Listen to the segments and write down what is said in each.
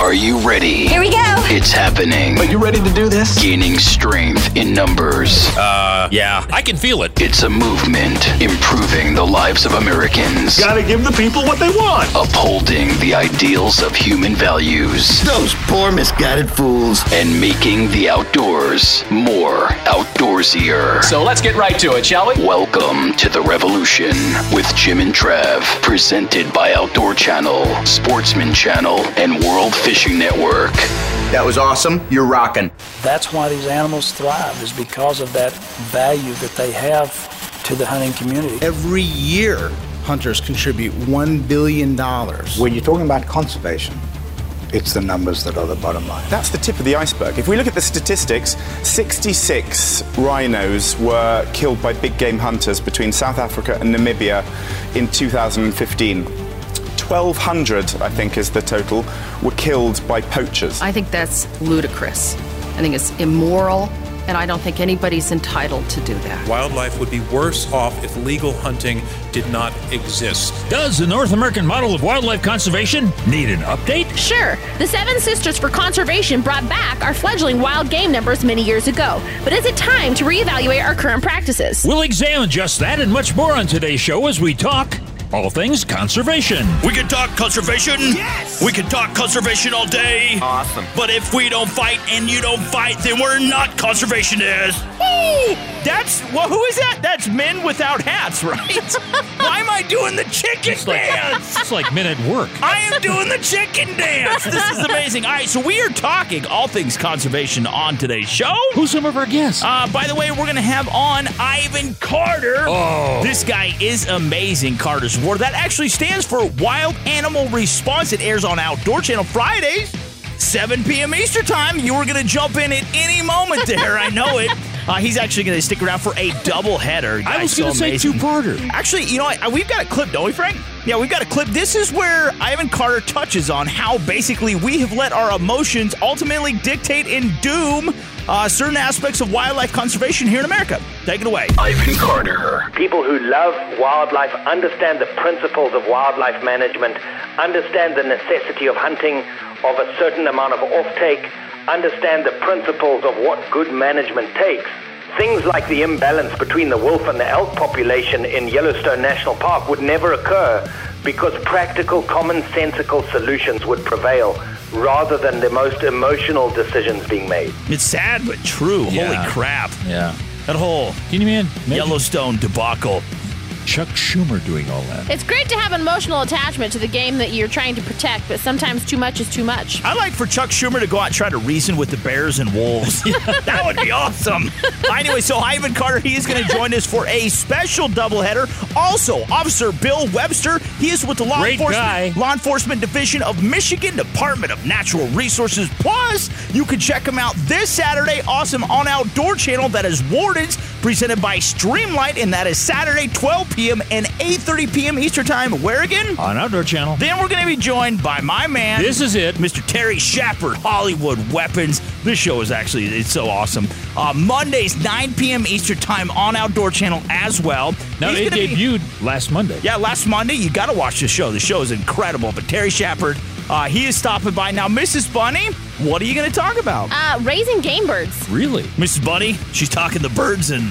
Are you ready? Here we go. It's happening. Are you ready to do this? Gaining strength in numbers. Uh, yeah, I can feel it. It's a movement improving the lives of Americans. Gotta give the people what they want. Upholding the ideals of human values. Those poor misguided fools. And making the outdoors more outdoorsier. So let's get right to it, shall we? Welcome to the revolution with Jim and Trav. Presented by Outdoor Channel, Sportsman Channel, and World Fishing Network. That was awesome. You're rocking. That's why these animals thrive, is because of that value that they have to the hunting community. Every year, hunters contribute $1 billion. When you're talking about conservation, it's the numbers that are the bottom line. That's the tip of the iceberg. If we look at the statistics, 66 rhinos were killed by big game hunters between South Africa and Namibia in 2015. 1,200, I think, is the total, were killed by poachers. I think that's ludicrous. I think it's immoral, and I don't think anybody's entitled to do that. Wildlife would be worse off if legal hunting did not exist. Does the North American model of wildlife conservation need an update? Sure. The Seven Sisters for Conservation brought back our fledgling wild game numbers many years ago. But is it time to reevaluate our current practices? We'll examine just that and much more on today's show as we talk all things conservation. We can talk conservation. Yes. We can talk conservation all day. Awesome. But if we don't fight and you don't fight, then we're not conservationists. Ooh, that's well. Who is that? That's men without hats, right? Why am I doing the chicken it's like, dance? It's like men at work. I am doing the chicken dance. This is amazing. All right, so we are talking all things conservation on today's show. Who's some of our guests? Uh, by the way, we're going to have on Ivan Carter. Oh, this guy is amazing. Carter's War. That actually stands for Wild Animal Response. It airs on Outdoor Channel Fridays, 7 p.m. Eastern Time. You were going to jump in at any moment there. I know it. Uh, he's actually going to stick around for a double header. I was going to so say two parter. Actually, you know what? We've got a clip, don't we, Frank? Yeah, we've got a clip. This is where Ivan Carter touches on how basically we have let our emotions ultimately dictate and doom uh, certain aspects of wildlife conservation here in America. Take it away. Ivan Carter. People who love wildlife understand the principles of wildlife management, understand the necessity of hunting, of a certain amount of offtake, understand the principles of what good management takes. Things like the imbalance between the wolf and the elk population in Yellowstone National Park would never occur because practical, commonsensical solutions would prevail rather than the most emotional decisions being made. It's sad but true. Yeah. Holy crap. Yeah. That whole Can you man, Yellowstone debacle. Chuck Schumer doing all that. It's great to have an emotional attachment to the game that you're trying to protect, but sometimes too much is too much. I like for Chuck Schumer to go out and try to reason with the Bears and Wolves. that would be awesome. anyway, so Ivan Carter, he is going to join us for a special doubleheader. Also, Officer Bill Webster, he is with the Law Great Enforcement guy. Law Enforcement Division of Michigan Department of Natural Resources. Plus, you can check him out this Saturday, awesome on Outdoor Channel. That is Wardens, presented by Streamlight, and that is Saturday, 12 p.m. and 8:30 p.m. Eastern Time. Where again? On Outdoor Channel. Then we're going to be joined by my man. This is it. Mr. Terry Shepard, Hollywood Weapons. This show is actually, it's so awesome. Uh, Mondays, 9 p.m. Eastern Time on Outdoor Channel as well. Now, He's it gonna be- debuted last Monday. yeah, last Monday. You got to watch the show. The show is incredible. But Terry Shepard, uh, he is stopping by. Now, Mrs. Bunny, what are you going to talk about? Uh, raising game birds. Really? Mrs. Bunny, she's talking the birds and,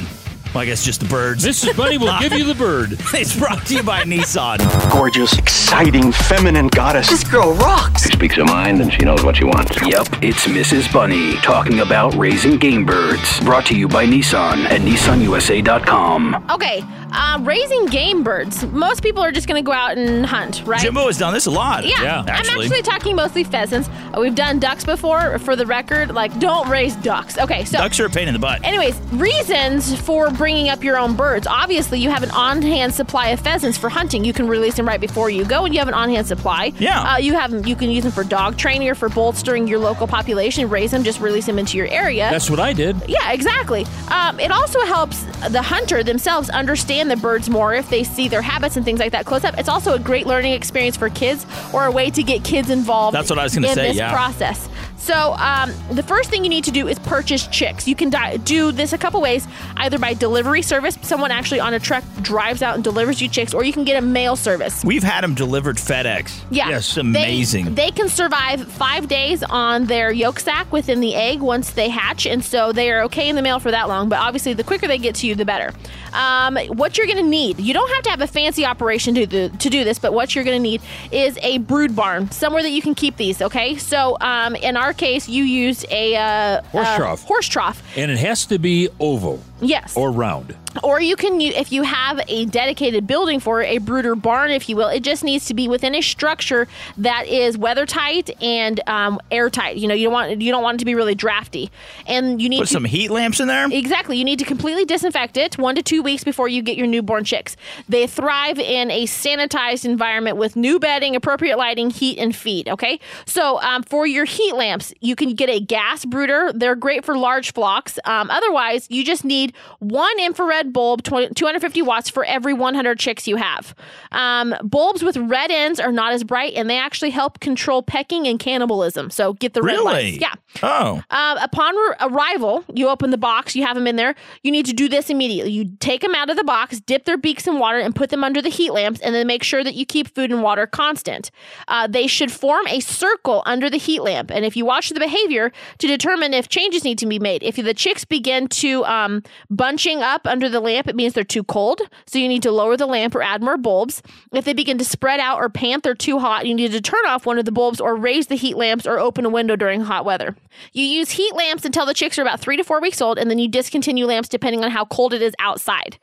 well, I guess just the birds. Mrs. Bunny will give you the bird. it's brought to you by Nissan. Gorgeous, exciting, feminine goddess. This girl rocks. She speaks her mind and she knows what she wants. Yep, it's Mrs. Bunny talking about raising game birds. Brought to you by Nissan at nissanusa.com. Okay, uh, raising game birds. Most people are just going to go out and hunt, right? Jimbo has done this a lot. Yeah, Yeah, I'm actually. actually talking mostly pheasants. Uh, we've done ducks before. For the record, like don't raise ducks. Okay, so Ducks are a pain in the butt. Anyways, reasons for bringing up your own birds. Obviously, you have an on-hand supply of pheasants for hunting. You can release them right before you go, and you have an on-hand supply. Yeah. Uh, you have 'em- You can use them for dog training or for bolstering your local population. Raise them, just release them into your area. That's what I did. Yeah, exactly. Um, it also helps the hunter themselves understand the birds more if they see their habits and things like that close up. It's also a great learning experience for kids or a way to get kids involved. That's what I was gonna in say, this yeah. process. So um, the first thing you need to do is purchase chicks. You can di- do this a couple ways, either by delivery service, someone actually on a truck drives out and delivers you chicks, or you can get a mail service. We've had them delivered FedEx. Yeah. Yes, They- amazing. They, can survive five days on their yolk sac within the egg once they hatch, and so they are okay in the mail for that long. But obviously, the quicker they get to you, the better. Um, what you're going to need, you don't have to have a fancy operation to do, to do this, but what you're going to need is a brood barn, somewhere that you can keep these. Okay, so um, in our case, you used a uh, Horse uh, trough. Horse trough. And it has to be oval Yes. or round. Or you can, if you have a dedicated building for it, a brooder barn, if you will, it just needs to be within a structure that is weather tight and um, airtight. You know, you don't want you don't want it to be really drafty, and you need Put to, some heat lamps in there. Exactly. You need to completely disinfect it one to two weeks before you get your newborn chicks. They thrive in a sanitized environment with new bedding, appropriate lighting, heat, and feed. Okay. So um, for your heat lamps, you can get a gas brooder. They're great for large flocks. Um, otherwise, you just need one infrared bulb, 250 watts for every 100 chicks you have. Um, bulbs with red ends are not as bright, and they actually help control pecking and cannibalism. So get the red Really? lights. Yeah. Oh. Um, upon r- arrival, you open the box, you have them in there. You need to do this immediately. You take them out of the box, dip their beaks in water, and put them under the heat lamps, and then make sure that you keep food and water constant. Uh, they should form a circle under the heat lamp, and if you watch the behavior to determine if changes need to be made, if the chicks begin to um, bunching up under the lamp, it means they're too cold, so you need to lower the lamp or add more bulbs. If they begin to spread out or pant, they're too hot. You need to turn off one of the bulbs or raise the heat lamps or open a window during hot weather. You use heat lamps until the chicks are about three to four weeks old, and then you discontinue lamps depending on how cold it is outside.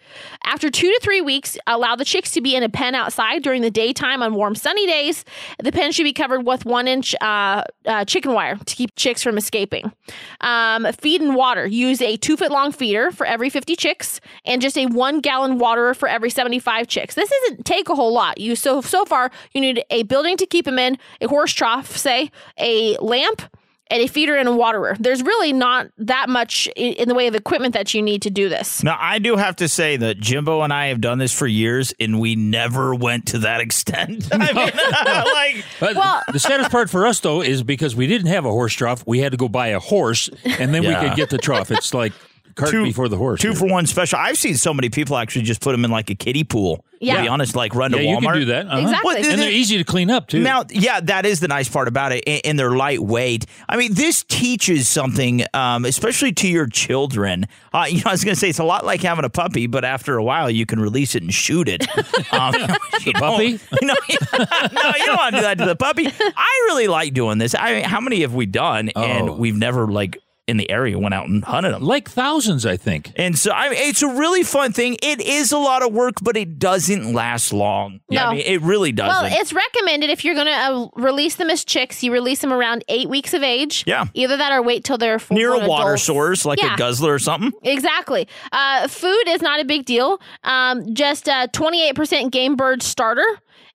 After two to three weeks, allow the chicks to be in a pen outside during the daytime on warm, sunny days. The pen should be covered with one inch uh, uh, chicken wire to keep chicks from escaping. Um, feed and water. Use a two foot long feeder for every 50 chicks and just a one gallon waterer for every 75 chicks. This doesn't take a whole lot. You so so far you need a building to keep them in, a horse trough, say, a lamp, and a feeder and a waterer. There's really not that much i- in the way of equipment that you need to do this. Now, I do have to say that Jimbo and I have done this for years, and we never went to that extent. I mean, like, uh, But Well- the saddest part for us though is because we didn't have a horse trough, we had to go buy a horse, and then Yeah. we could get the trough. It's like cart Two- before the horse. two here. for one special. I've seen so many people actually just put them in like a kiddie pool. Yeah. To be honest, like run to yeah, Walmart. you can do that. Uh-huh. Exactly. Well, and they're easy to clean up too. Now, yeah, that is the nice part about it, and, and they're lightweight. I mean, this teaches something, um, especially to your children. Uh, you know, I was going to say it's a lot like having a puppy, but after a while, you can release it and shoot it. Um, you puppy? No, no, you don't want to do that to the puppy. I really like doing this. I mean, how many have we done? Oh. And we've never like in the area went out and hunted them. like thousands, I think. And so I mean, it's a really fun thing. It is a lot of work, but it doesn't last long. No. I mean, it really doesn't. Well, it's recommended if you're going to uh, release them as chicks, you release them around eight weeks of age. Yeah. Either that or wait till they're full near a water adults. source like Yeah. a guzzler or something. Exactly. Uh, food is not a big deal. Um, just uh, 28% game bird starter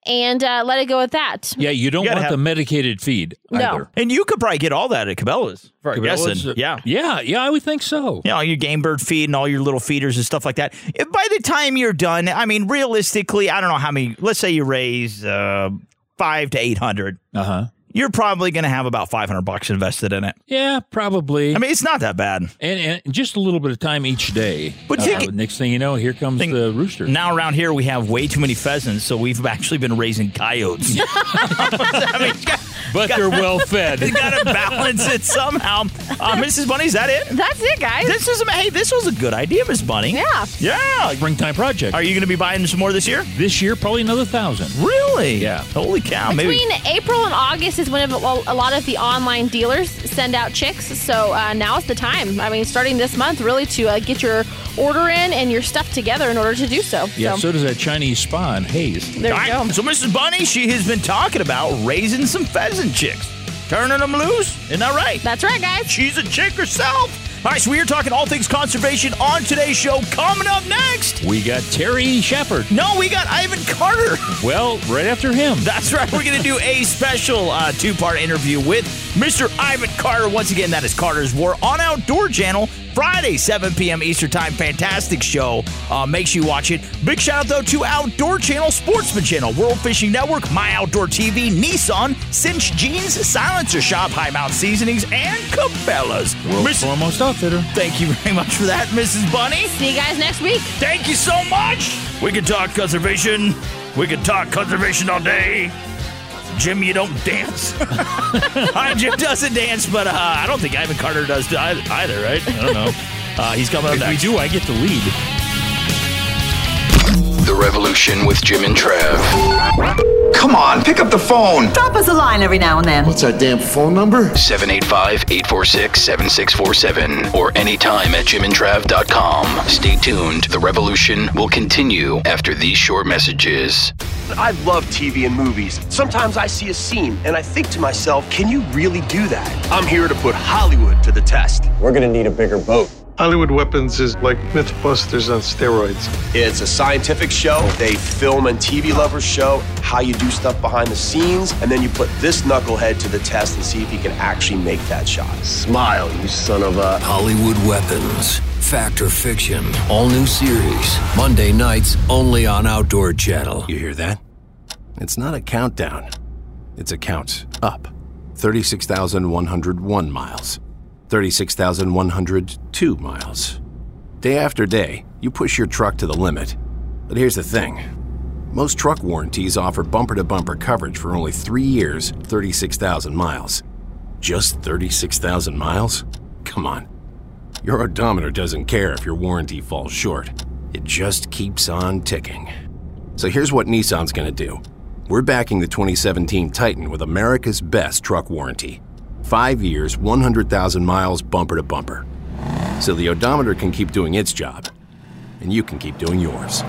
and uh, let it go at that. Yeah, you don't You want have- the medicated feed No. either. And you could probably get all that at Cabela's. For Cabela's, guessing. uh, Yeah. yeah, yeah. I would think so. You know, your game bird feed and all your little feeders and stuff like that. If by the time you're done, I mean, realistically, I don't know how many, let's say you raise uh, five to 800. Uh huh. You're probably going to have about 500 bucks invested in it. Yeah, probably. I mean, it's not that bad. and, and just a little bit of time each day. But Uh, it- next thing you know, here comes Think- the rooster. Now around here we have way too many pheasants, so we've actually been raising coyotes. I mean, got- but they're well fed. you got to balance it somehow. Uh, Mrs. Bunny, is that it? That's it, guys. This is a, hey, this was a good idea, Miss Bunny. yeah. Yeah. Springtime project. Are you going to be buying some more this year? this year, probably another thousand. Really? Yeah. Holy cow! Maybe. Between April and August is when a a lot of the online dealers send out chicks. So uh, now is the time. I mean, starting this month, really to uh, get your order in and your stuff together in order to do so. Yeah, So, so does that Chinese spawn, Hayes. there you go. So Mrs. Bunny, she has been talking about raising some pheasant chicks, turning them loose. Isn't that right? That's right, guys. She's a chick herself. All right, so we are talking all things conservation on today's show. Coming up next, We got Terry Shepard. no, we got Ivan Carter. Well, right after him. That's right. We're going to do a special uh, two part interview with Mr. Ivan Carter. Once again, that is Carter's War on Outdoor Channel, Friday, 7 p.m. Eastern Time. Fantastic show. Uh, make sure you watch it. Big shout out, though, to Outdoor Channel, Sportsman Channel, World Fishing Network, My Outdoor TV, Nissan, Cinch Jeans, Silencer Shop, High Mount Seasonings, and Cabela's. World's Miss- foremost outfitter. Thank you very much for that, Mrs. Bunny. See you guys next week. Thank you so much. We can talk conservation. We can talk conservation all day. Jim, you don't dance. Jim doesn't dance, but uh, I don't think Ivan Carter does either, right? I don't know. Uh, he's coming up If we do, I get the lead. The Revolution with Jim and Trav. Come on, pick up the phone. Drop us a line every now and then. What's our damn phone number? 785 846 7647 or anytime at jimandtrav.com. Stay tuned. The Revolution will continue after these short messages. I love TV and movies. Sometimes I see a scene and I think to myself, can you really do that? I'm here to put Hollywood to the test. We're gonna need a bigger boat. Hollywood Weapons is like Mythbusters on steroids. It's a scientific show, a film and TV lovers show, how you do stuff behind the scenes, and then you put this knucklehead to the test and see if he can actually make that shot. Smile, you son of a. Hollywood Weapons. Fact or fiction. All new series. Monday nights only on Outdoor Channel. You hear that? It's not a countdown, it's a count up. 36,101 miles. 36,102 miles. Day after day, you push your truck to the limit. But here's the thing most truck warranties offer bumper to bumper coverage for only three years, 36,000 miles. Just 36,000 miles? Come on. Your odometer doesn't care if your warranty falls short, it just keeps on ticking. So here's what Nissan's gonna do we're backing the 2017 Titan with America's best truck warranty. Five years, 100,000 miles, bumper to bumper. So the odometer can keep doing its job, and you can keep doing yours.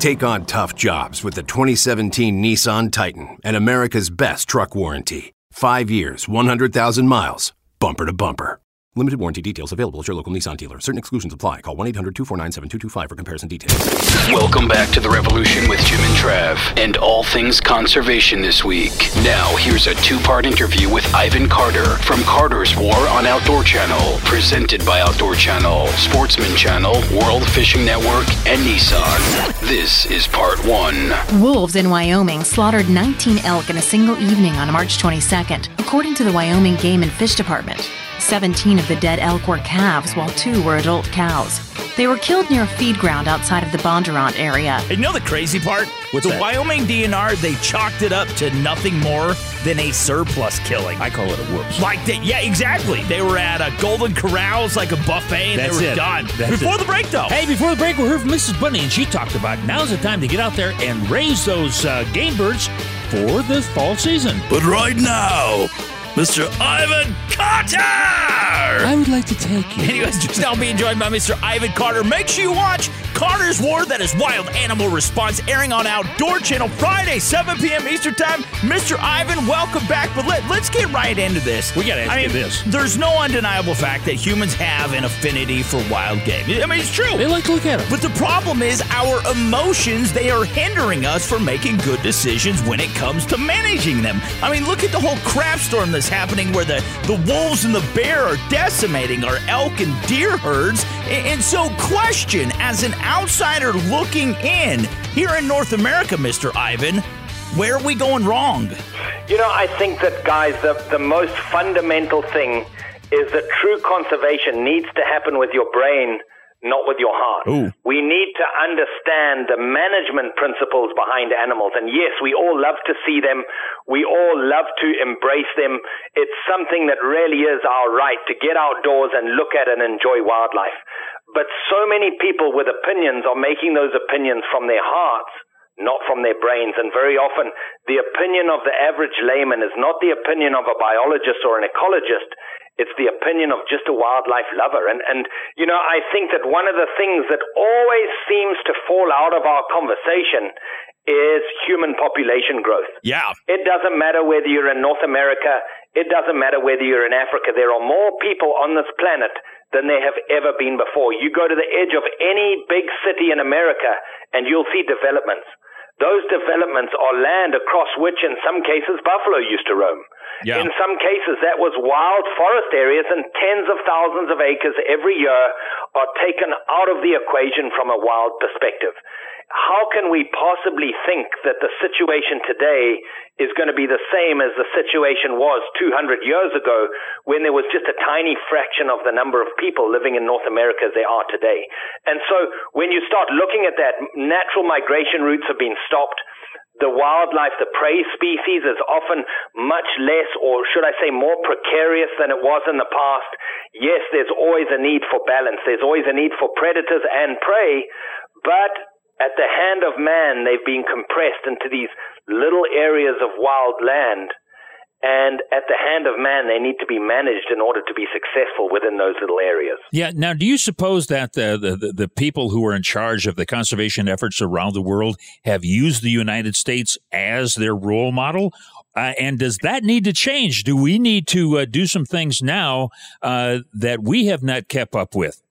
Take on tough jobs with the 2017 Nissan Titan and America's best truck warranty. Five years, 100,000 miles, bumper to bumper. Limited warranty details available at your local Nissan dealer. Certain exclusions apply. Call 1 800 249 7225 for comparison details. Welcome back to The Revolution with Jim and Trav and all things conservation this week. Now, here's a two part interview with Ivan Carter from Carter's War on Outdoor Channel, presented by Outdoor Channel, Sportsman Channel, World Fishing Network, and Nissan. This is part one. Wolves in Wyoming slaughtered 19 elk in a single evening on March 22nd, according to the Wyoming Game and Fish Department. 17 of the dead elk were calves, while two were adult cows. They were killed near a feed ground outside of the Bondurant area. And you know the crazy part? What's the that? Wyoming DNR, they chalked it up to nothing more than a surplus killing. I call it a whoops. Like that, yeah, exactly. They were at a Golden Corrals, like a buffet, and That's they were it. done. That's Before it. the break, though. Hey, before the break, we heard from Mrs. Bunny, and she talked about now's the time to get out there and raise those uh, game birds for the fall season. But right now, Mr. Ivan Carter! I would like to take you. Anyways, just now being joined by Mr. Ivan Carter. Make sure you watch Carter's War, that is Wild Animal Response, airing on Outdoor Channel Friday, 7 p.m. Eastern Time. Mr. Ivan, welcome back. But let, let's get right into this. We gotta ask I you mean, this. There's no undeniable fact that humans have an affinity for wild game. I mean, it's true. They like to look at them. But the problem is our emotions, they are hindering us from making good decisions when it comes to managing them. I mean, look at the whole crap storm that's happening where the, the wolves and the bear are decimating our elk and deer herds. And, and so, question as an outsider looking in here in North America, Mr. Ivan, where are we going wrong? You know, I think that, guys, the, the most fundamental thing is that true conservation needs to happen with your brain, not with your heart. Ooh. We need to understand the management principles behind animals. And yes, we all love to see them. We all love to embrace them. It's something that really is our right to get outdoors and look at and enjoy wildlife. But so many people with opinions are making those opinions from their hearts not from their brains. And very often, the opinion of the average layman is not the opinion of a biologist or an ecologist. It's the opinion of just a wildlife lover. And, and, you know, I think that one of the things that always seems to fall out of our conversation is human population growth. Yeah. It doesn't matter whether you're in North America, it doesn't matter whether you're in Africa. There are more people on this planet than there have ever been before. You go to the edge of any big city in America and you'll see developments. Those developments are land across which, in some cases, buffalo used to roam. Yeah. In some cases, that was wild forest areas, and tens of thousands of acres every year are taken out of the equation from a wild perspective. How can we possibly think that the situation today is going to be the same as the situation was 200 years ago when there was just a tiny fraction of the number of people living in North America as there are today? And so when you start looking at that, natural migration routes have been stopped the wildlife, the prey species is often much less, or should I say more precarious than it was in the past. Yes, there's always a need for balance. There's always a need for predators and prey, but at the hand of man, they've been compressed into these little areas of wild land and at the hand of man, they need to be managed in order to be successful within those little areas. Yeah. Now, do you suppose that the, the, the people who are in charge of the conservation efforts around the world have used the United States as their role model? Uh, and does that need to change? Do we need to uh, do some things now uh, that we have not kept up with?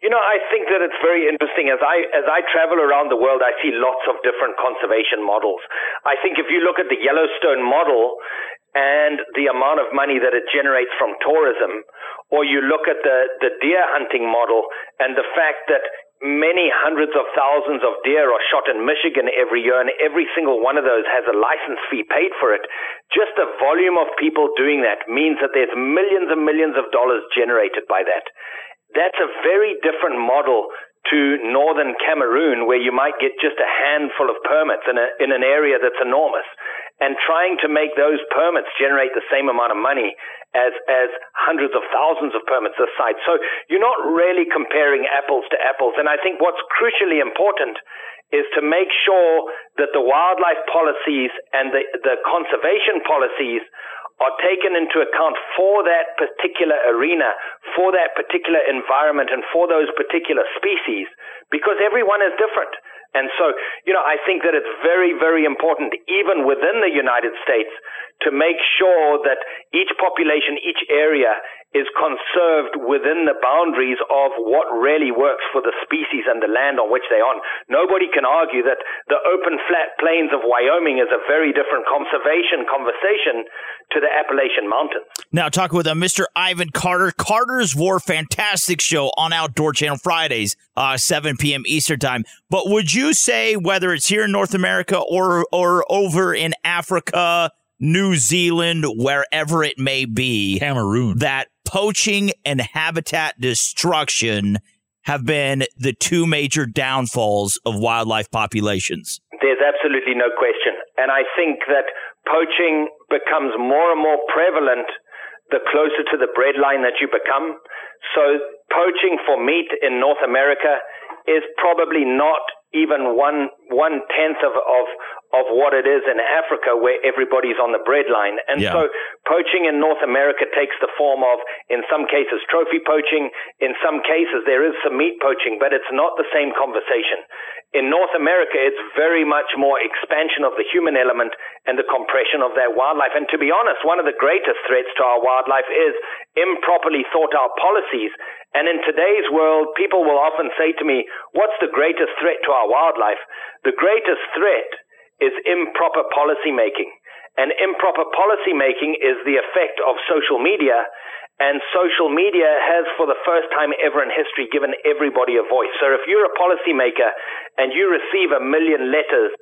You know, I think that it's very interesting. As I as I travel around the world, I see lots of different conservation models. I think if you look at the Yellowstone model, and the amount of money that it generates from tourism, or you look at the, the deer hunting model and the fact that many hundreds of thousands of deer are shot in Michigan every year, and every single one of those has a license fee paid for it. Just the volume of people doing that means that there's millions and millions of dollars generated by that. That's a very different model to northern Cameroon, where you might get just a handful of permits in, a, in an area that's enormous and trying to make those permits generate the same amount of money as as hundreds of thousands of permits this side. So you're not really comparing apples to apples. And I think what's crucially important is to make sure that the wildlife policies and the, the conservation policies are taken into account for that particular arena, for that particular environment, and for those particular species, because everyone is different. And so, you know, I think that it's very, very important, even within the United States, to make sure that each population, each area is conserved within the boundaries of what really works for the species and the land on which they're on. Nobody can argue that the open flat plains of Wyoming is a very different conservation conversation to the Appalachian Mountains. Now, talking with uh, Mr. Ivan Carter, Carter's War, fantastic show on Outdoor Channel Fridays, uh, 7 p.m. Eastern Time. But would you say, whether it's here in North America or, or over in Africa, New Zealand, wherever it may be, Cameroon, that poaching and habitat destruction have been the two major downfalls of wildlife populations. There's absolutely no question. And I think that poaching becomes more and more prevalent the closer to the breadline that you become. So poaching for meat in North America is probably not even one one tenth of, of of what it is in Africa where everybody's on the breadline. And Yeah. so poaching in North America takes the form of, in some cases, trophy poaching. In some cases, there is some meat poaching, but it's not the same conversation. In North America, it's very much more expansion of the human element and the compression of that wildlife. And to be honest, one of the greatest threats to our wildlife is improperly thought out policies. And in today's world, people will often say to me, what's the greatest threat to our wildlife? The greatest threat is improper policy making. And improper policy making is the effect of social media. And social media has, for the first time ever in history, given everybody a voice. So if you're a policymaker and you receive a million letters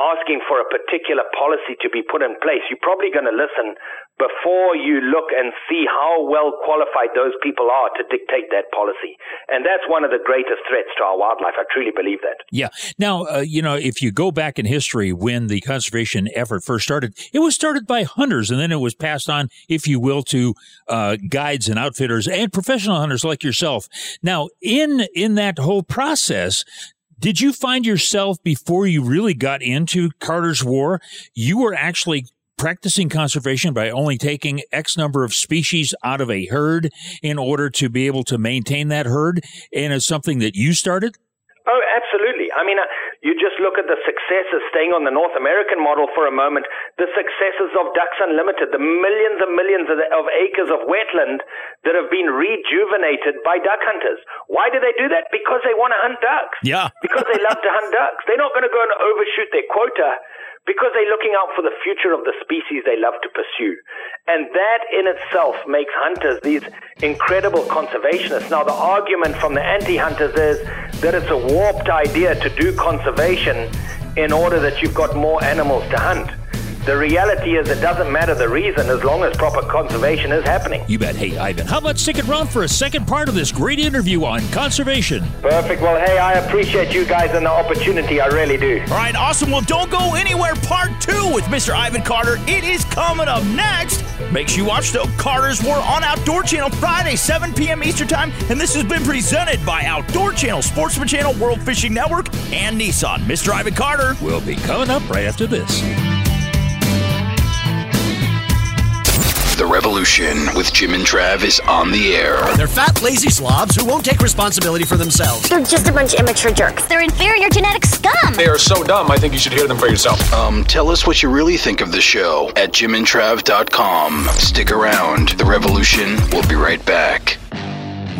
asking for a particular policy to be put in place, you're probably going to listen before you look and see how well qualified those people are to dictate that policy. And that's one of the greatest threats to our wildlife. I truly believe that. Yeah. Now, uh, you know, if you go back in history when the conservation effort first started, it was started by hunters and then it was passed on, if you will, to uh, guides and outfitters and professional hunters like yourself. Now, in in that whole process, did you find yourself before you really got into Carter's War, you were actually practicing conservation by only taking X number of species out of a herd in order to be able to maintain that herd? And it's something that you started? Oh, absolutely. I mean, uh, You just look at the successes, staying on the North American model for a moment, the successes of Ducks Unlimited, the millions and millions of, of acres of wetland that have been rejuvenated by duck hunters. Why do they do that? Because they want to hunt ducks. Yeah. Because they love to hunt ducks. They're not going to go and overshoot their quota because they're looking out for the future of the species they love to pursue. And that in itself makes hunters these incredible conservationists. Now, the argument from the anti hunters is that it's a warped idea to do conservation in order that you've got more animals to hunt. The reality is, it doesn't matter the reason as long as proper conservation is happening. You bet. Hey, Ivan, how about sticking around for a second part of this great interview on conservation? Perfect. Well, hey, I appreciate you guys and the opportunity. I really do. All right, awesome. Well, don't go anywhere. Part two with Mr. Ivan Carter. It is coming up next. Make sure you watch though Carter's War on Outdoor Channel Friday, 7 p.m. Eastern Time. And this has been presented by Outdoor Channel, Sportsman Channel, World Fishing Network, and Nissan. Mr. Ivan Carter will be coming up right after this. The Revolution with Jim and Trav is on the air. They're fat, lazy slobs who won't take responsibility for themselves. They're just a bunch of immature jerks. They're inferior genetic scum. They are so dumb, I think you should hear them for yourself. Um, tell us what you really think of the show at jimandtrav.com. Stick around. The Revolution will be right back.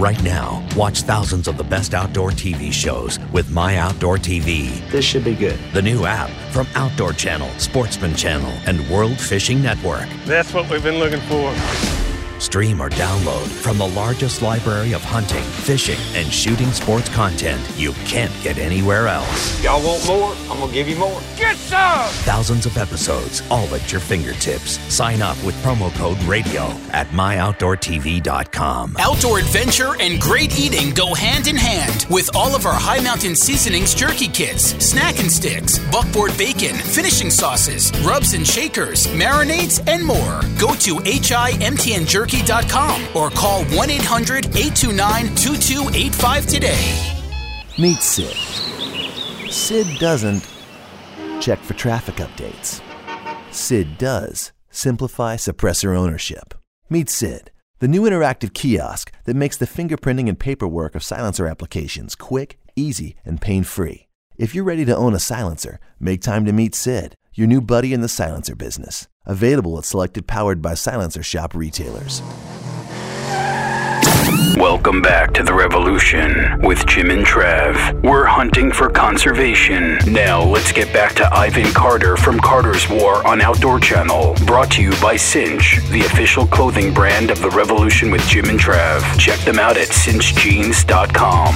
Right now, watch thousands of the best outdoor TV shows with My Outdoor TV. This should be good. The new app from Outdoor Channel, Sportsman Channel, and World Fishing Network. That's what we've been looking for. Stream or download from the largest library of hunting, fishing, and shooting sports content you can't get anywhere else. Y'all want more? I'm gonna give you more. Get some! Thousands of episodes, all at your fingertips. Sign up with promo code RADIO at myoutdoortv.com. Outdoor adventure and great eating go hand in hand with all of our Hi Mountain Seasonings jerky kits, snack and sticks, buckboard bacon, finishing sauces, rubs and shakers, marinades, and more. Go to himtnjerky.com or call 1 800 829 2285 today. Meet Sid. Sid doesn't check for traffic updates. Sid does simplify suppressor ownership. Meet Sid, the new interactive kiosk that makes the fingerprinting and paperwork of silencer applications quick, easy, and pain free. If you're ready to own a silencer, make time to meet Sid, your new buddy in the silencer business. Available at selected powered by Silencer Shop retailers. Welcome back to the Revolution with Jim and Trav. We're hunting for conservation. Now let's get back to Ivan Carter from Carter's War on Outdoor Channel. Brought to you by Cinch, the official clothing brand of the Revolution with Jim and Trav. Check them out at cinchjeans.com.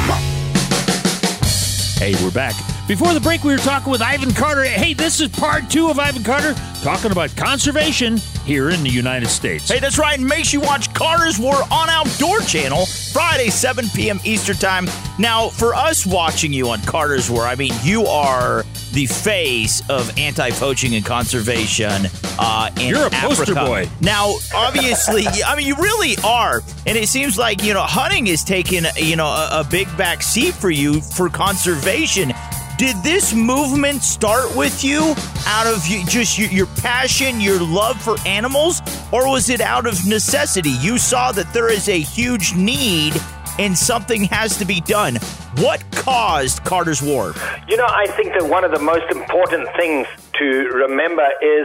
Hey, we're back. Before the break, we were talking with Ivan Carter. Hey, this is part two of Ivan Carter talking about conservation here in the United States. Hey, that's right. And make sure you watch Carter's War on Outdoor Channel Friday, 7 p.m. Eastern Time. Now, for us watching you on Carter's War, I mean, you are the face of anti-poaching and conservation uh, in You're a poster boy. Now, obviously, I mean, you really are, and it seems like you know hunting is taking you know a, a big back seat for you for conservation. Did this movement start with you out of just your passion, your love for animals, or was it out of necessity? You saw that there is a huge need and something has to be done. What caused Carter's War? You know, I think that one of the most important things to remember is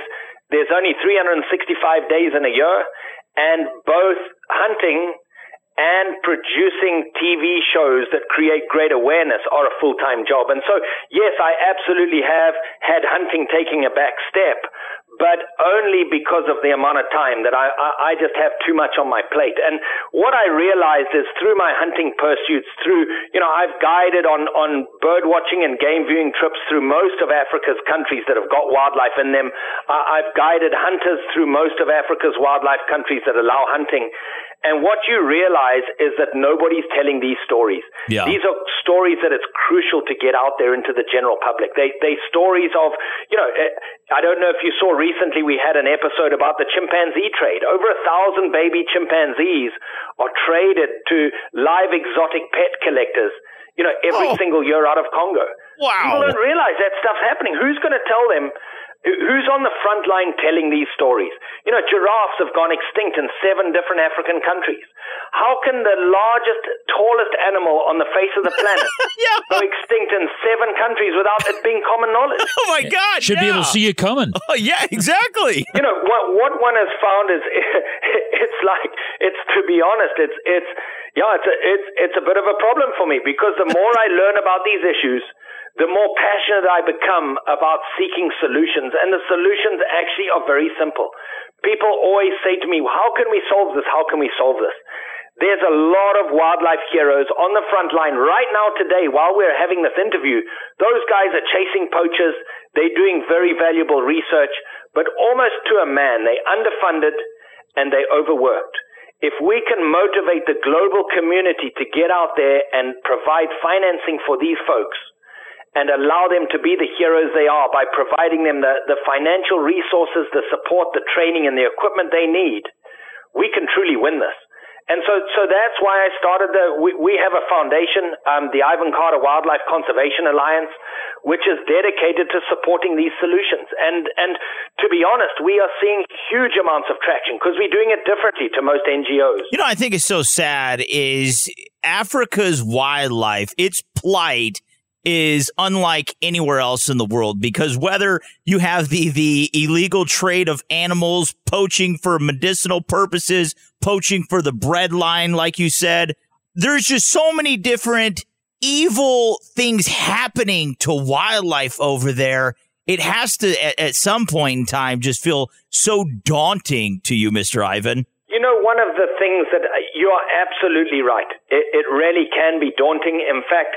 there's only 365 days in a year, and both hunting and producing TV shows that create great awareness are a full time job. And so, yes, I absolutely have had hunting taking a back step, but only because of the amount of time that I, I, I just have too much on my plate. And what I realized is through my hunting pursuits, through, you know, I've guided on, on bird watching and game viewing trips through most of Africa's countries that have got wildlife in them. I've guided hunters through most of Africa's wildlife countries that allow hunting. And what you realize is that nobody's telling these stories. Yeah. These are stories that it's crucial to get out there into the general public. They they stories of, you know, eh, I don't know if you saw recently we had an episode about the chimpanzee trade. Over a thousand baby chimpanzees are traded to live exotic pet collectors. You know, every Oh. single year out of Congo. Wow. People don't realize that stuff's happening. Who's going to tell them Who's on the front line telling these stories? You know, giraffes have gone extinct in seven different African countries. How can the largest, tallest animal on the face of the planet go extinct in seven countries without it being common knowledge? Oh my God! Should be able to see it coming. Oh yeah, exactly. You know what? What one has found is it's like it's to be honest, it's it's yeah, it's a, it's it's a bit of a problem for me because the more I learn about these issues, the more passionate I become about seeking solutions, and the solutions actually are very simple. People always say to me, "How can we solve this? How can we solve this?" There's a lot of wildlife heroes on the front line right now today while we're having this interview. Those guys are chasing poachers. They're doing very valuable research, but almost to a man, they underfunded and they overworked. If we can motivate the global community to get out there and provide financing for these folks and allow them to be the heroes they are by providing them the, the financial resources, the support, the training, and the equipment they need, we can truly win this. And so, so that's why I started the, we, we have a foundation, um, the Ivan Carter Wildlife Conservation Alliance, which is dedicated to supporting these solutions. And, and to be honest, we are seeing huge amounts of traction because we're doing it differently to most NGOs. You know, I think it's so sad is Africa's wildlife, its plight is unlike anywhere else in the world because whether you have the the illegal trade of animals, poaching for medicinal purposes, poaching for the bread line, like you said, there's just so many different evil things happening to wildlife over there. It has to, at, at some point in time, just feel so daunting to you, Mr. Ivan. You know, one of the things that uh, you are absolutely right. It, it really can be daunting. In fact,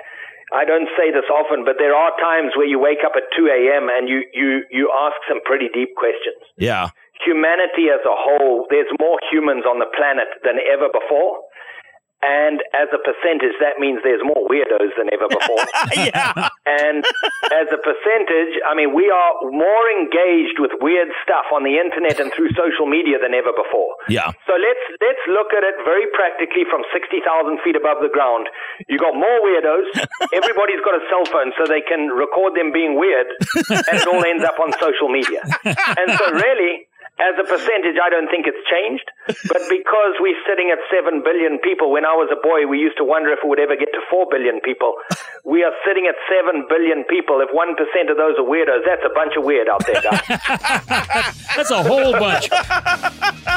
I don't say this often, but there are times where you wake up at 2 a.m. and you, you, you ask some pretty deep questions. Yeah. Humanity as a whole, there's more humans on the planet than ever before. And as a percentage, that means there's more weirdos than ever before. yeah. And as a percentage, I mean, we are more engaged with weird stuff on the internet and through social media than ever before. Yeah. So let's let's look at it very practically from sixty thousand feet above the ground. You got more weirdos. Everybody's got a cell phone, so they can record them being weird, and it all ends up on social media. And so, really, as a percentage, I don't think it's changed. But because we're sitting at 7 billion people, when I was a boy, we used to wonder if it would ever get to 4 billion people. We are sitting at 7 billion people. If 1% of those are weirdos, that's a bunch of weird out there, guys. That's a whole bunch.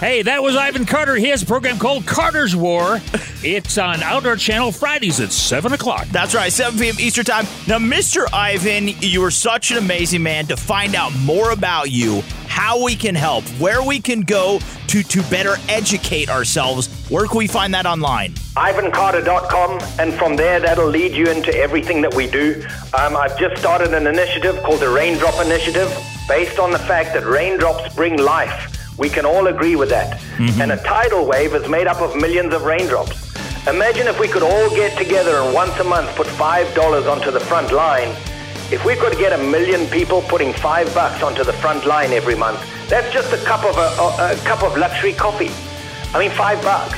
hey, that was Ivan Carter. He has a program called Carter's War. It's on Outdoor Channel Fridays at 7 o'clock. That's right, 7 p.m. Eastern Time. Now, Mr. Ivan, you are such an amazing man. To find out more about you, how we can help, where we can go to, to better educate ourselves, where can we find that online? IvanCarter.com, and from there, that'll lead you into everything that we do. Um, I've just started an initiative called the Raindrop Initiative, based on the fact that raindrops bring life. We can all agree with that. Mm-hmm. And a tidal wave is made up of millions of raindrops. Imagine if we could all get together and once a month put $5 onto the front line. If we could get a million people putting five bucks onto the front line every month, that's just a cup of a, a, a cup of luxury coffee. I mean, five bucks.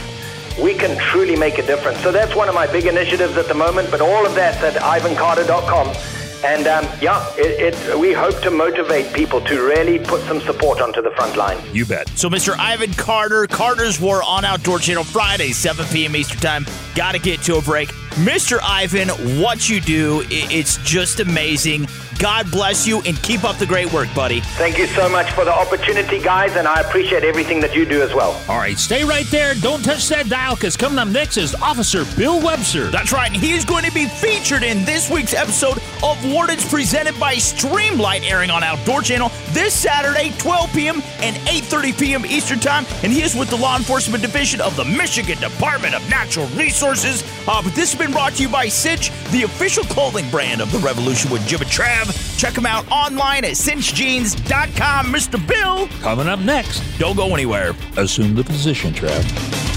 We can truly make a difference. So that's one of my big initiatives at the moment. But all of that's at ivancarter.com. And um, yeah, it, it, we hope to motivate people to really put some support onto the front line. You bet. So, Mr. Ivan Carter, Carter's War on Outdoor Channel Friday, 7 p.m. Eastern Time. Got to get to a break. Mr. Ivan, what you do, it's just amazing. God bless you and keep up the great work, buddy. Thank you so much for the opportunity, guys, and I appreciate everything that you do as well. All right, stay right there. Don't touch that dial because coming up next is Officer Bill Webster. That's right. and He's going to be featured in this week's episode of Wardens presented by Streamlight, airing on Outdoor Channel this Saturday, 12 p.m. and 8:30 p.m. Eastern Time. And he is with the Law Enforcement Division of the Michigan Department of Natural Resources. Uh, but this has been brought to you by Cinch, the official clothing brand of the Revolution with Jim and Trav. Check them out online at cinchjeans.com. Mr. Bill, Coming up next, don't go anywhere. assume the position, Trav.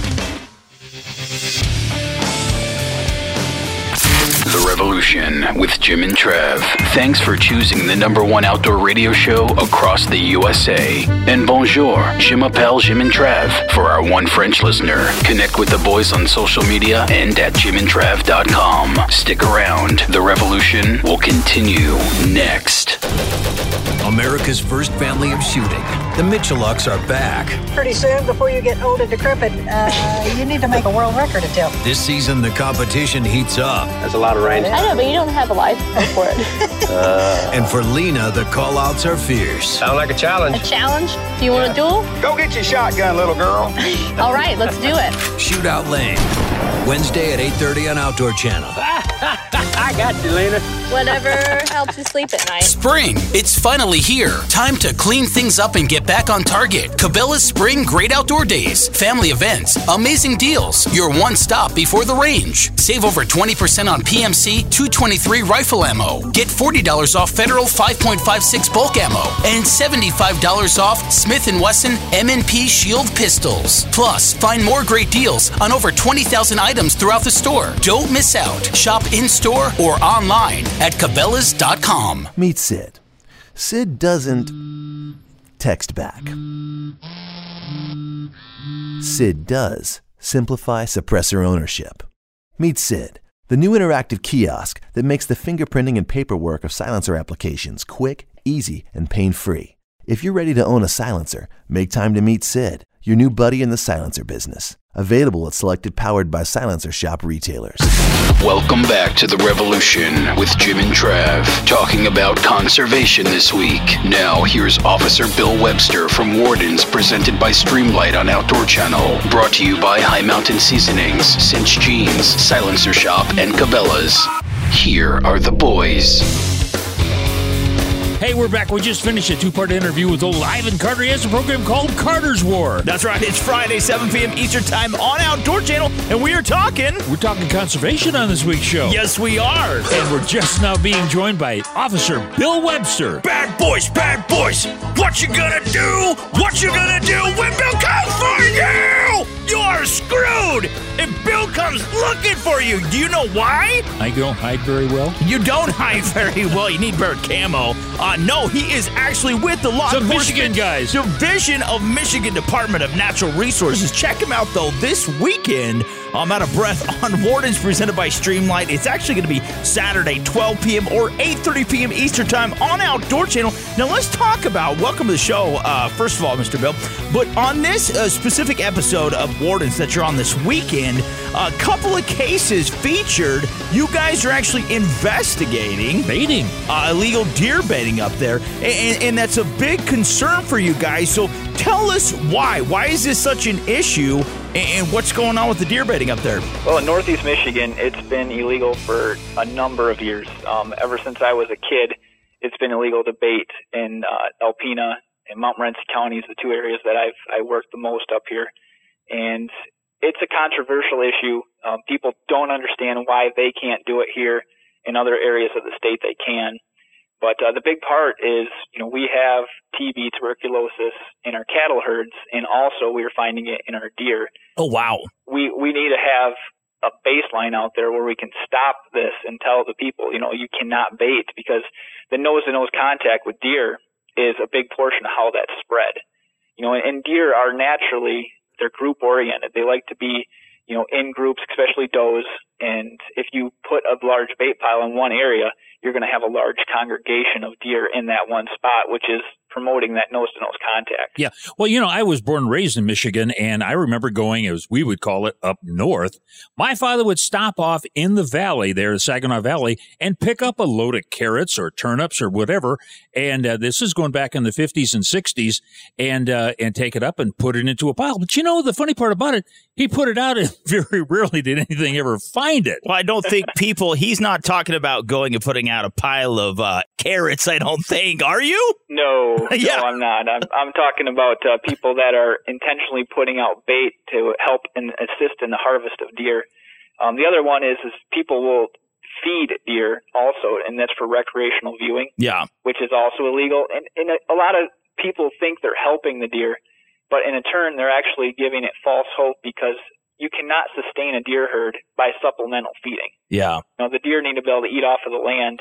Revolution. With Jim and Trav. Thanks for choosing the number one outdoor radio show across the USA. And bonjour, je m'appelle Jim and Trav for our one French listener. Connect with the boys on social media and at jimandtrav.com. Stick around. The revolution will continue next. America's first family of shooting. The Miculeks are back. Pretty soon, before you get old and decrepit, uh, you need to make a world record attempt. This season, the competition heats up. There's a lot of rain. I know, but you don't have a life for it. Uh, And for Lena, the callouts are fierce. sound like a challenge. a challenge? Do you want a duel? Go get your shotgun, little girl. All right, let's do it. Shootout Lane. Wednesday at 8.30 on Outdoor Channel. I got you, Lena. Whatever helps you sleep at night. Spring, it's finally here. Time to clean things up and get back on target. Cabela's Spring Great Outdoor Days, family events, amazing deals, your one stop before the range. Save over 20% on PMC 223 rifle ammo. Get $40 off Federal 5.56 bulk ammo and $75 off Smith & Wesson M&P Shield pistols. Plus, find more great deals on over 20,000 items throughout the store. Don't miss out. Shop in-store or online at Cabela's.com. Meet Sid. Sid doesn't text back. Sid does simplify suppressor ownership. Meet Sid, the new interactive kiosk that makes the fingerprinting and paperwork of silencer applications quick, easy, and pain free. If you're ready to own a silencer, make time to meet Sid, your new buddy in the silencer business. Available at selected powered by silencer shop retailers. Welcome back to the Revolution with Jim and Trav, talking about conservation this week. Now, here's Officer Bill Webster from Wardens, presented by Streamlight on Outdoor Channel. Brought to you by Hi Mountain Seasonings, Cinch Jeans, Silencer Shop, and Cabela's. Here are the boys. Hey, we're back. We just finished a two part interview with old Ivan Carter. He has a program called Carter's War. That's right. It's Friday, 7 p.m. Eastern Time on Outdoor Channel, and we are talking. We're talking conservation on this week's show. Yes, we are. And we're just now being joined by Officer Bill Webster. Bad boys, bad boys. What you gonna do? What you gonna do when Bill comes for you? You are screwed if Bill comes looking for you. Do you know why? I don't hide very well. You don't hide very well. You need better camo. Uh, no, he is actually with the law enforcement Michigan guys. Division of Michigan Department of Natural Resources. Check him out though this weekend. I'm out of breath on Wardens presented by Streamlight. It's actually going to be Saturday, 12 p.m. or 8:30 p.m. Eastern Time on Outdoor Channel. Now let's talk about. Welcome to the show. Uh, first of all, Mr. Bill, but on this uh, specific episode of Wardens that you're on this weekend, a couple of cases featured. You guys are actually investigating baiting, uh, illegal deer baiting up there, and, and that's a big concern for you guys. So tell us why. Why is this such an issue, and what's going on with the deer baiting up there? Well, in Northeast Michigan, it's been illegal for a number of years. Um, ever since I was a kid, it's been illegal to bait in uh, Alpena and Montmorency counties, the two areas that I've I worked the most up here, and it's a controversial issue. Um, people don't understand why they can't do it here. In other areas of the state, they can. But uh, the big part is, you know, we have TB, tuberculosis in our cattle herds, and also we're finding it in our deer. Oh wow! We we need to have a baseline out there where we can stop this and tell the people, you know, you cannot bait because the nose to nose contact with deer is a big portion of how that's spread. You know, and deer are naturally they're group oriented. They like to be, you know, in groups, especially does. And if you put a large bait pile in one area, you're going to have a large congregation of deer in that one spot, which is promoting that nose to nose contact. Yeah. Well, you know, I was born and raised in Michigan, and I remember going, as we would call it, up north. My father would stop off in the valley there, the Saginaw Valley, and pick up a load of carrots or turnips or whatever. And uh, this is going back in the 50s and 60s, and uh, and take it up and put it into a pile. But you know, the funny part about it, he put it out, and very rarely did anything ever find it. Well, I don't think people. He's not talking about going and putting out a pile of uh, carrots. I don't think. Are you? No, Yeah. no, I'm not. I'm I'm talking about uh, people that are intentionally putting out bait to help and assist in the harvest of deer. Um, the other one is is people will feed deer also, and that's for recreational viewing, Yeah. which is also illegal. And, and a, a lot of people think they're helping the deer, but in a turn, they're actually giving it false hope because you cannot sustain a deer herd by supplemental feeding. Yeah. You know, the deer need to be able to eat off of the land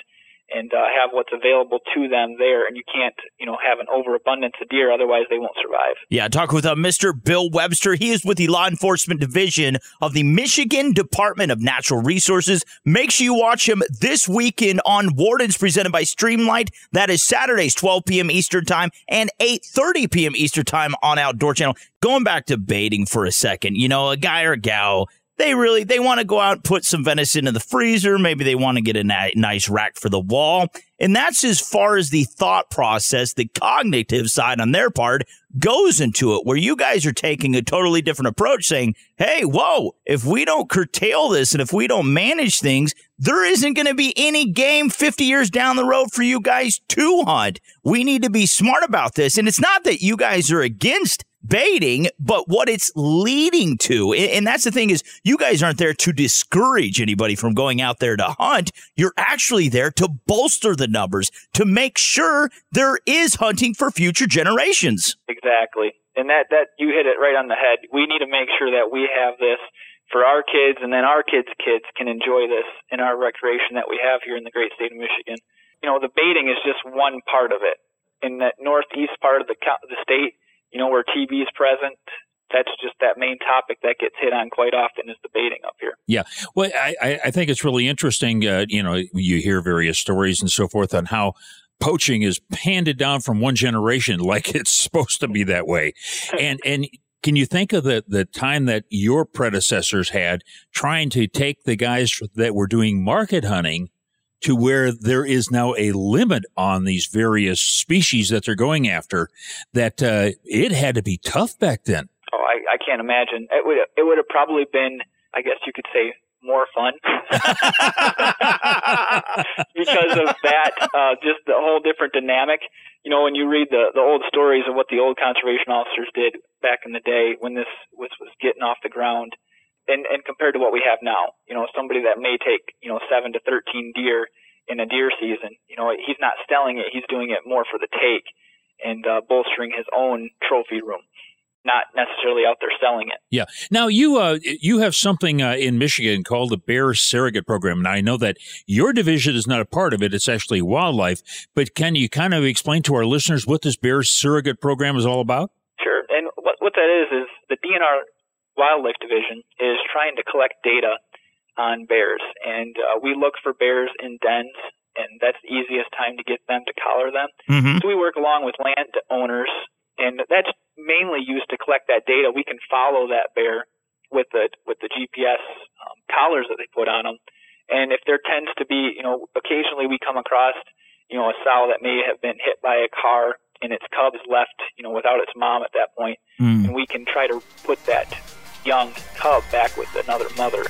and uh, have what's available to them there, and you can't, you know, have an overabundance of deer, otherwise they won't survive. Yeah, talk with uh, Mr. Bill Webster. He is with the Law Enforcement Division of the Michigan Department of Natural Resources. Make sure you watch him this weekend on Wardens, presented by Streamlight. That is Saturdays, 12 p.m. Eastern Time and 8:30 p.m. Eastern Time on Outdoor Channel. Going back to baiting for a second, you know, a guy or gal they really they want to go out and put some venison in the freezer. Maybe they want to get a ni- nice rack for the wall. And that's as far as the thought process the cognitive side on their part goes into it where you guys are taking a totally different approach saying hey whoa if we don't curtail this and if we don't manage things there isn't going to be any game 50 years down the road for you guys to hunt. We need to be smart about this. And it's not that you guys are against baiting, but what it's leading to. And that's the thing is you guys aren't there to discourage anybody from going out there to hunt. You're actually there to bolster the numbers, to make sure there is hunting for future generations. Exactly. And that, that you hit it right on the head. We need to make sure that we have this for our kids and then our kids' kids can enjoy this in our recreation that we have here in the great state of Michigan. You know, the baiting is just one part of it. In that northeast part of the, the state, you know, where TB is present, that's just that main topic that gets hit on quite often is debating up here. Yeah, well, I, I think it's really interesting. Uh, you know, you hear various stories and so forth on how poaching is handed down from one generation like it's supposed to be that way, and and. Can you think of the, the time that your predecessors had trying to take the guys that were doing market hunting to where there is now a limit on these various species that they're going after that uh, it had to be tough back then. Oh, I, I can't imagine. It would it would have probably been, I guess you could say, more fun because of that. Uh, just the whole different dynamic. You know, when you read the the old stories of what the old conservation officers did back in the day when this was was getting off the ground and, and compared to what we have now, you know, somebody that may take, you know, seven to 13 deer in a deer season, you know, he's not selling it. He's doing it more for the take and uh, bolstering his own trophy room, not necessarily out there selling it. Yeah. Now you uh, you have something uh, in Michigan called the Bear Surrogate Program. and I know that your division is not a part of it; it's actually wildlife. But can you kind of explain to our listeners what this Bear Surrogate Program is all about? Sure. And what what that is is the DNR Wildlife Division is trying to collect data on bears, and uh, we look for bears in dens, and that's the easiest time to get them to collar them. Mm-hmm. So we work along with landowners, and that's mainly used to collect that data. We can follow that bear with the with the GPS um, collars that they put on them, and if there tends to be, you know, occasionally we come across, you know, a sow that may have been hit by a car and its cubs left, you know, without its mom at that point, mm. and we can try to put that young cub back with another mother.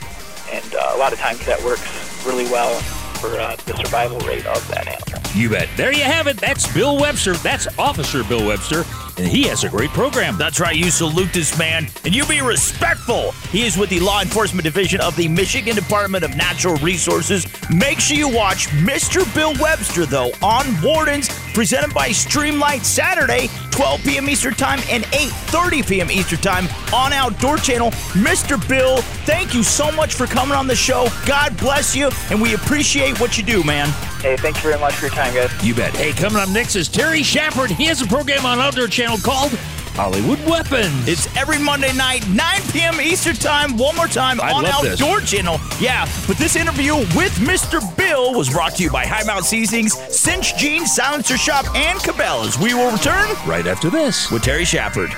And uh, a lot of times that works really well for uh, the survival rate of that animal. You bet. There you have it. That's Bill Webster. That's Officer Bill Webster. And he has a great program. That's right. You salute this man and you be respectful. He is with the Law Enforcement Division of the Michigan Department of Natural Resources. Make sure you watch Mr. Bill Webster, though, on Wardens, presented by Streamlight Saturday, 12 p.m. Eastern Time and 8.30 p.m. Eastern Time on Outdoor Channel. Mr. Bill, thank you so much for coming on the show. God bless you, and we appreciate what you do, man. Hey, thank you very much for your time, guys. You bet. Hey, coming up next is Terry Shepard. He has a program on Outdoor Channel called Hollywood Weapons. It's every Monday night, 9 p.m. Eastern Time. One more time I on Outdoor this. Channel. Yeah, but this interview with Mr. Bill was brought to you by High Mount Seasonings, Cinch Jeans, Silencer Shop, and Cabela's. We will return right after this with Terry Shepard.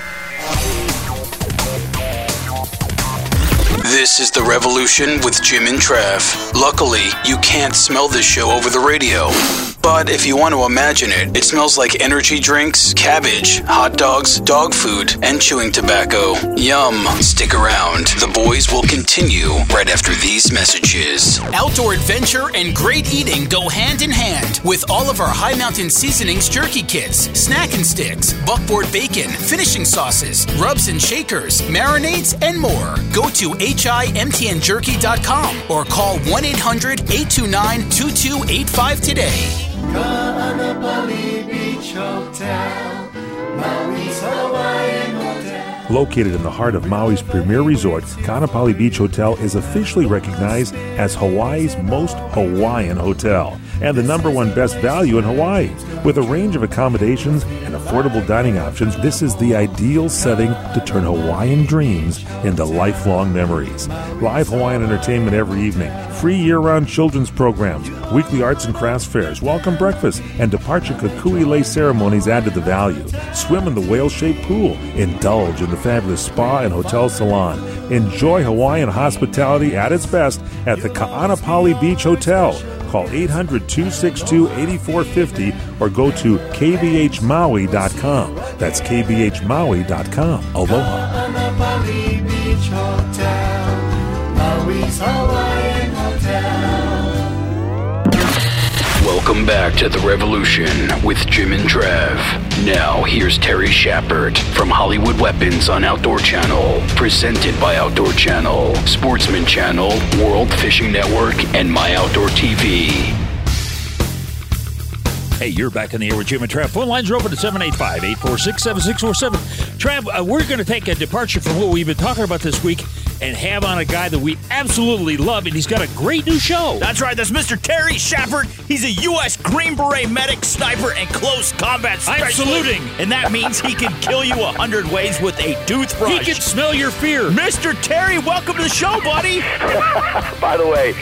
This is The Revolution with Jim and Trav. Luckily, you can't smell this show over the radio. But if you want to imagine it, it smells like energy drinks, cabbage, hot dogs, dog food, and chewing tobacco. Yum. Stick around. The boys will continue right after these messages. Outdoor adventure and great eating go hand in hand with all of our Hi Mountain Seasonings jerky kits, snack and sticks, buckboard bacon, finishing sauces, rubs and shakers, marinades, and more. Go to himtnjerky.com or call 1 800 829 2285 today. Located in the heart of Maui's premier resort, Ka'anapali Beach Hotel is officially recognized as Hawaii's most Hawaiian hotel and the number one best value in Hawaii. With a range of accommodations and affordable dining options, this is the ideal setting to turn Hawaiian dreams into lifelong memories. Live Hawaiian entertainment every evening, free year round children's programs, weekly arts and crafts fairs, welcome breakfast, and departure kukui lei ceremonies add to the value. Swim in the whale shaped pool, indulge in the fabulous spa and hotel salon. Enjoy Hawaiian hospitality at its best at the Ka'anapali Beach Hotel. Call 800 262 8450 or go to kbhmaui.com. That's kbhmaui.com. Aloha. Maui's Hawaiian Welcome back to The Revolution with Jim and Trav. Now, here's Terry Shepard from Hollywood Weapons on Outdoor Channel. Presented by Outdoor Channel, Sportsman Channel, World Fishing Network, and My Outdoor TV. Hey, you're back in the air with Jim and Trav. Phone lines are open at 785 846 7647. Trav, uh, we're going to take a departure from what we've been talking about this week and have on a guy that we absolutely love, and he's got a great new show. That's right. That's Mr. Terry Shepard. He's a U.S. Green Beret medic, sniper, and close combat specialist. I'm saluting. And that means he can kill you a hundred ways with a toothbrush. He can smell your fear. Mr. Terry, welcome to the show, buddy. By the way,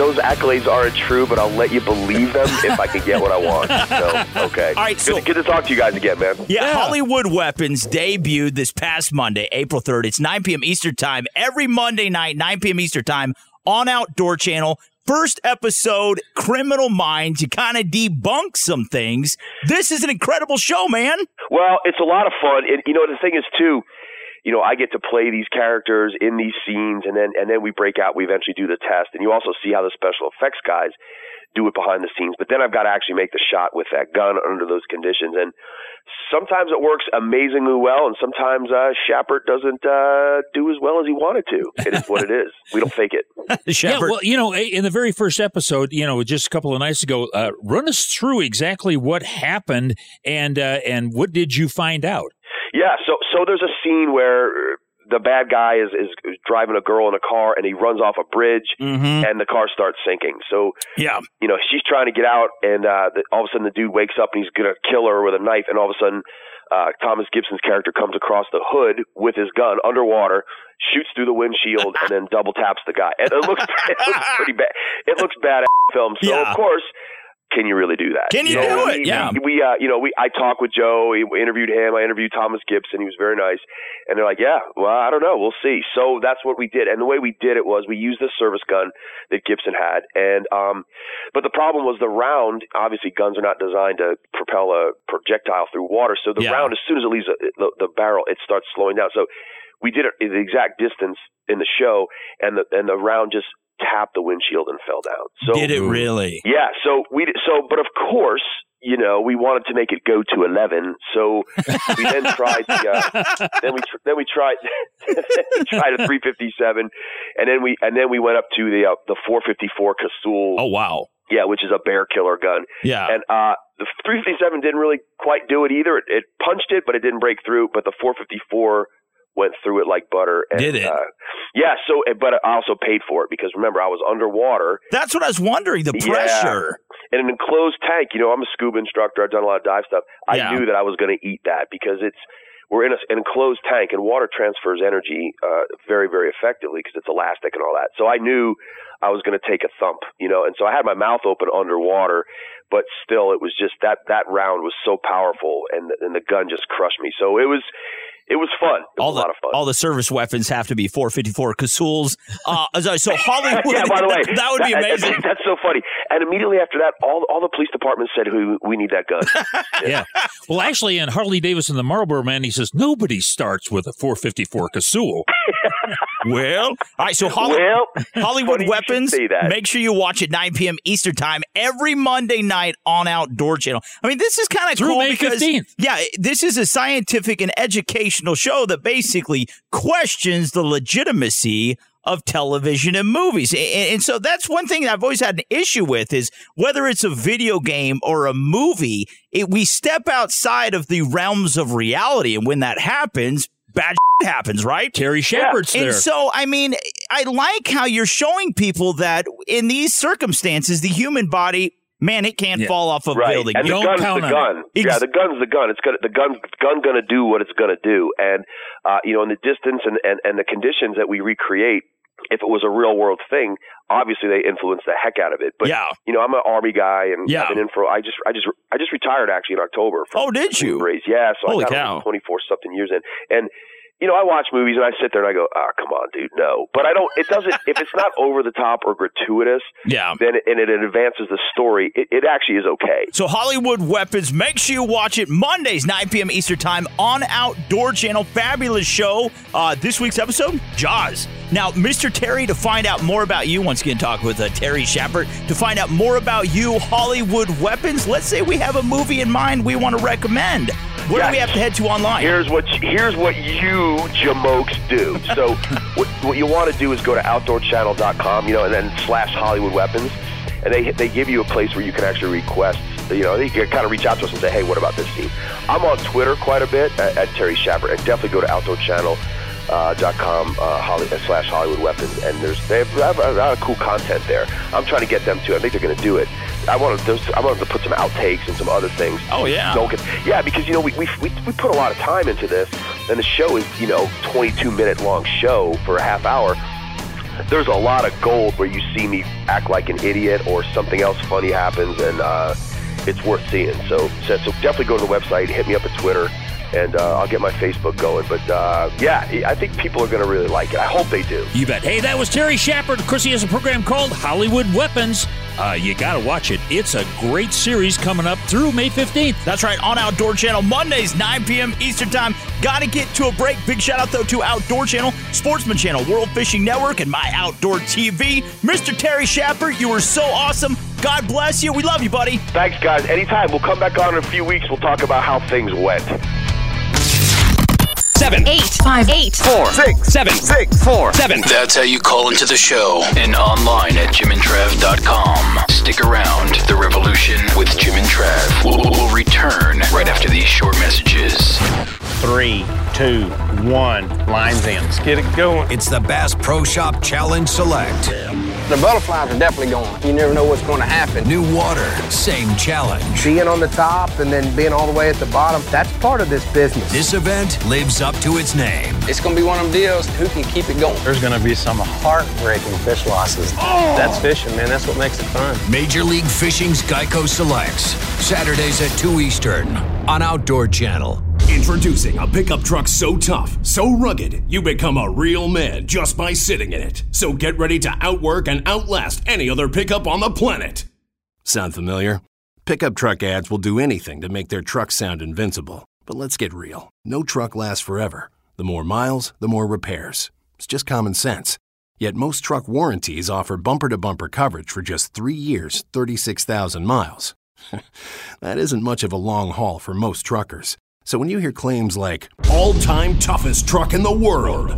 those accolades aren't true, but I'll let you believe them if I can get what I want. So, okay. All right, good, so- good to talk to you guys again, man. Yeah, Hollywood Weapons debuted this past Monday, April 3rd. It's 9 p.m. Eastern Time every Monday night, 9 p.m. Eastern Time on Outdoor Channel. First episode, Criminal Minds. You kind of debunk some things. This is an incredible show, man. Well, it's a lot of fun. And, you know, the thing is, too, you know, I get to play these characters in these scenes, and then and then we break out. We eventually do the test, and you also see how the special effects guys do it behind the scenes. But then I've got to actually make the shot with that gun under those conditions, and sometimes it works amazingly well, and sometimes uh, Shepard doesn't uh, do as well as he wanted to. It is what it is. We don't fake it. Yeah, well, you know, in the very first episode, you know, just a couple of nights ago, uh, run us through exactly what happened and uh, and what did you find out? Yeah, so so there's a scene where the bad guy is, is driving a girl in a car and he runs off a bridge Mm-hmm. and the car starts sinking. So yeah, you know she's trying to get out and uh, the, all of a sudden the dude wakes up and he's gonna kill her with a knife and all of a sudden uh, Thomas Gibson's character comes across the hood with his gun underwater, shoots through the windshield and then double taps the guy. And it looks it looks pretty bad. It looks bad film. So Yeah. of course. Can you really do that? Can you know, do it? we- Yeah. We, uh, you know, we I talked with Joe. We interviewed him. I interviewed Thomas Gibson. He was very nice. And they're like, yeah, well, I don't know. We'll see. So that's what we did. And the way we did it was we used the service gun that Gibson had. And, um, but the problem was the round, obviously guns are not designed to propel a projectile through water. So the Yeah. round, as soon as it leaves the, the, the barrel, it starts slowing down. So we did it the exact distance in the show and the, and the round just tapped the windshield and fell down. So Did it really? yeah, so we did, so but of course, you know, we wanted to make it go to 11. So we then tried the uh, then we tr- then we tried we tried a 357 and then we and then we went up to the uh, the 454 Casull. Oh wow. Yeah, which is a bear killer gun. Yeah. And uh the 357 didn't really quite do it either. It, it punched it, but it didn't break through, but the 454 went through it like butter. And, Did it? Uh, yeah. So, but I also paid for it because remember I was underwater. That's what I was wondering. The Yeah. pressure. In an enclosed tank, you know, I'm a scuba instructor. I've done a lot of dive stuff. I Yeah. knew that I was going to eat that because it's we're in a, an enclosed tank, and water transfers energy uh, very, very effectively because it's elastic and all that. So I knew I was going to take a thump, you know, and so I had my mouth open underwater, but still, it was just that that round was so powerful, and and the gun just crushed me. So it was. It was fun. It was All a the, lot of fun. all the service weapons have to be 454 Casulls. Uh, so- so Hollywood, yeah, by the way, that would be amazing. That's so funny. And immediately after that, all all the police departments said, "We we need that gun." Yeah. Well, actually, in Harley Davidson, the Marlboro Man, he says nobody starts with a 454 Casull. Well, all right. So Holly- Well, Hollywood funny you should Weapons. that. Make sure you watch at 9 p.m. Eastern Time every Monday night on Outdoor Channel. I mean, this is kind of cool May because 15th. yeah, this is a scientific and educational show that basically questions the legitimacy of television and movies. And, and so that's one thing that I've always had an issue with is whether it's a video game or a movie, it, we step outside of the realms of reality. And when that happens, bad happens, right? Terry Shepard's And there. so, I mean, I like how you're showing people that in these circumstances, the human body, man, it can't fall off a right. building. And the gun's the gun. yeah, the gun's the gun. It's gonna the gun gun gonna do what it's gonna do. And uh, you know, in the distance and, and, and the conditions that we recreate, if it was a real world thing, obviously they influence the heck out of it. But Yeah. you know, I'm an army guy and Yeah. I've been in for I just I just I just retired actually in October. From Oh, did you? Braves. Yeah, so Holy I got cow. twenty four something years in. And you know, I watch movies and I sit there and I go, "Ah, come on, dude, no." But I don't. It doesn't. if it's not over the top or gratuitous, Yeah. then it, and it advances the story, it, it actually is okay. So Hollywood Weapons, make sure you watch it Mondays, 9 p.m. Eastern Time on Outdoor Channel. Fabulous show. Uh, this week's episode, Jaws. Now, Mr. Terry, to find out more about you, once again, talk with uh, Terry Shepard. To find out more about you, Hollywood Weapons, let's say we have a movie in mind we want to recommend. Where do we have to head to online? Here's what here's what you jamokes do. So what, what you want to do is go to outdoorchannel.com, you know, and then slash Hollywood Weapons, and they they give you a place where you can actually request. You know, they can kind of reach out to us and say, hey, what about this scene? I'm on Twitter quite a bit at, at Terry Shepard, and definitely go to outdoorchannel. Uh, dot com uh, Holly, uh, slash Hollywood Weapons, and there's they have, a lot of cool content there. I'm trying to get them to. I think they're going to do it. I want to. I want to put some outtakes and some other things. Oh yeah. Don't get yeah because you know we, we we we put a lot of time into this, and the show is you know 22 minute long show for a half hour. There's a lot of gold where you see me act like an idiot or something else funny happens, and uh, it's worth seeing. So, so so definitely go to the website, hit me up at Twitter, and uh, I'll get my Facebook going. But uh, yeah, I think people are going to really like it. I hope they do. You bet. Hey, that was Terry Shepard. Of course, he has a program called Hollywood Weapons. Uh, you got to watch it. It's a great series coming up through May 15th. That's right, on Outdoor Channel, Mondays, 9 p.m. Eastern Time. Got to get to a break. Big shout out, though, to Outdoor Channel, Sportsman Channel, World Fishing Network, and My Outdoor TV. Mr. Terry Shepard, you were so awesome. God bless you. We love you, buddy. Thanks, guys. Anytime. We'll come back on in a few weeks. We'll talk about how things went. Seven. Eight. Five. Eight. Four. Six. Seven. Six. Four. Seven. That's how you call into the show and online at jimandtrav.com. Stick around. The Revolution with Jim and Trav will will return right after these short messages. Three, two, one, lines in. Let's get it going. It's the Bass Pro Shop Challenge Select. The butterflies are definitely going. You never know what's going to happen. New water, same challenge. Being on the top and then being all the way at the bottom, that's part of this business. This event lives up to its name. It's going to be one of them deals. Who can keep it going? There's going to be some heartbreaking fish losses. Oh! That's fishing, man. That's what makes it fun. Major League Fishing's Geico Selects. Saturdays at 2 Eastern on Outdoor Channel. Introducing a pickup truck so tough, so rugged, you become a real man just by sitting in it. So get ready to outwork and outlast any other pickup on the planet. Sound familiar? Pickup truck ads will do anything to make their truck sound invincible. But let's get real. No truck lasts forever. The more miles, the more repairs. It's just common sense. Yet most truck warranties offer bumper to bumper coverage for just three years, 36,000 miles. that isn't much of a long haul for most truckers. So when you hear claims like, All time toughest truck in the world,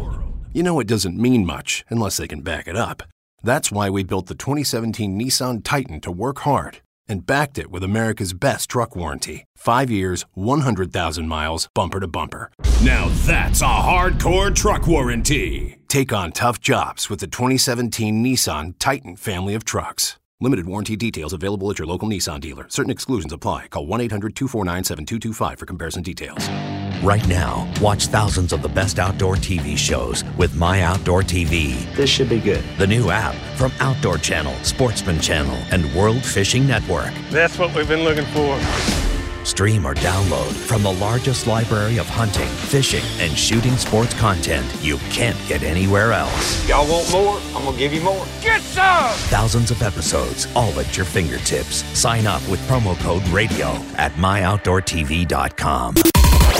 you know it doesn't mean much unless they can back it up. That's why we built the 2017 Nissan Titan to work hard and backed it with America's best truck warranty. Five years, 100,000 miles, bumper to bumper. now that's a hardcore truck warranty. Take on tough jobs with the 2017 Nissan Titan family of trucks. Limited warranty details available at your local Nissan dealer. Certain exclusions apply. Call 1 800 249 7225 for comparison details. Right now, watch thousands of the best outdoor TV shows with My Outdoor TV. This should be good. The new app from Outdoor Channel, Sportsman Channel, and World Fishing Network. That's what we've been looking for. Stream or download from the largest library of hunting, fishing, and shooting sports content you can't get anywhere else. Y'all want more? I'm going to give you more. Get some! Thousands of episodes, all at your fingertips. Sign up with promo code RADIO at myoutdoortv.com.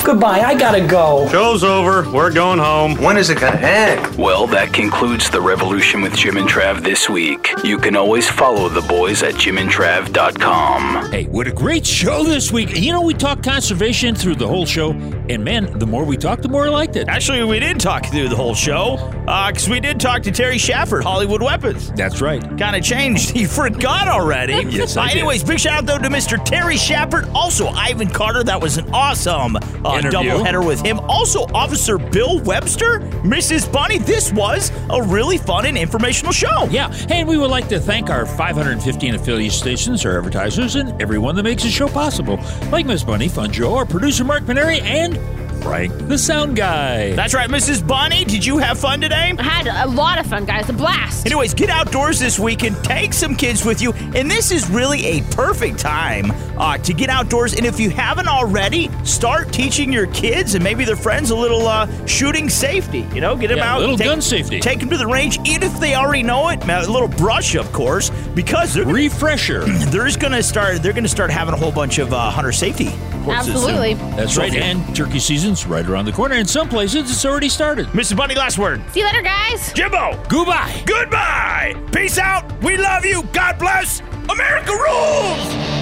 Goodbye, I gotta go. Show's over. We're going home. When is it going to end? Well, that concludes the Revolution with Jim and Trav this week. You can always follow the boys at jimandtrav.com. Hey, what a great show this week. You know, we talked conservation through the whole show, and man, the more we talked, the more I liked it. Actually, we did talk through the whole show because we did talk to Terry Shepard, Hollywood Weapons. That's right. Kind of changed. You forgot already. Yes, I Uh, anyways, big shout out though to Mr. Terry Shepard. Also, Ivan Carter. That was an awesome uh, uh, Interview. doubleheader with him. Also, Officer Bill Webster, Mrs. Bunny. This was a really fun and informational show. Yeah, and we would like to thank our 515 affiliate stations, our advertisers, and everyone that makes the show possible, like Miss Bunny, Fun Joe, our producer Mark Paneri, and Frank, the sound guy. That's right, Mrs. Bunny. Did you have fun today? I had a lot of fun, guys. A blast. Anyways, get outdoors this week and take some kids with you. And this is really a perfect time uh, to get outdoors. And if you haven't already, start teaching your kids and maybe their friends a little uh, shooting safety. You know, get them Yeah, out, a little take, gun safety. Take them to the range, even if they already know it. A little brush, of course, because they're refresher. They're just gonna start. They're gonna start having a whole bunch of uh, hunter safety courses soon. Absolutely. That's right, and turkey season's right around the corner. In some places, it's already started. Mrs. Bunny, last word. See you later, guys. Jimbo. Goodbye. Goodbye. Peace out. We love you. God bless. America rules.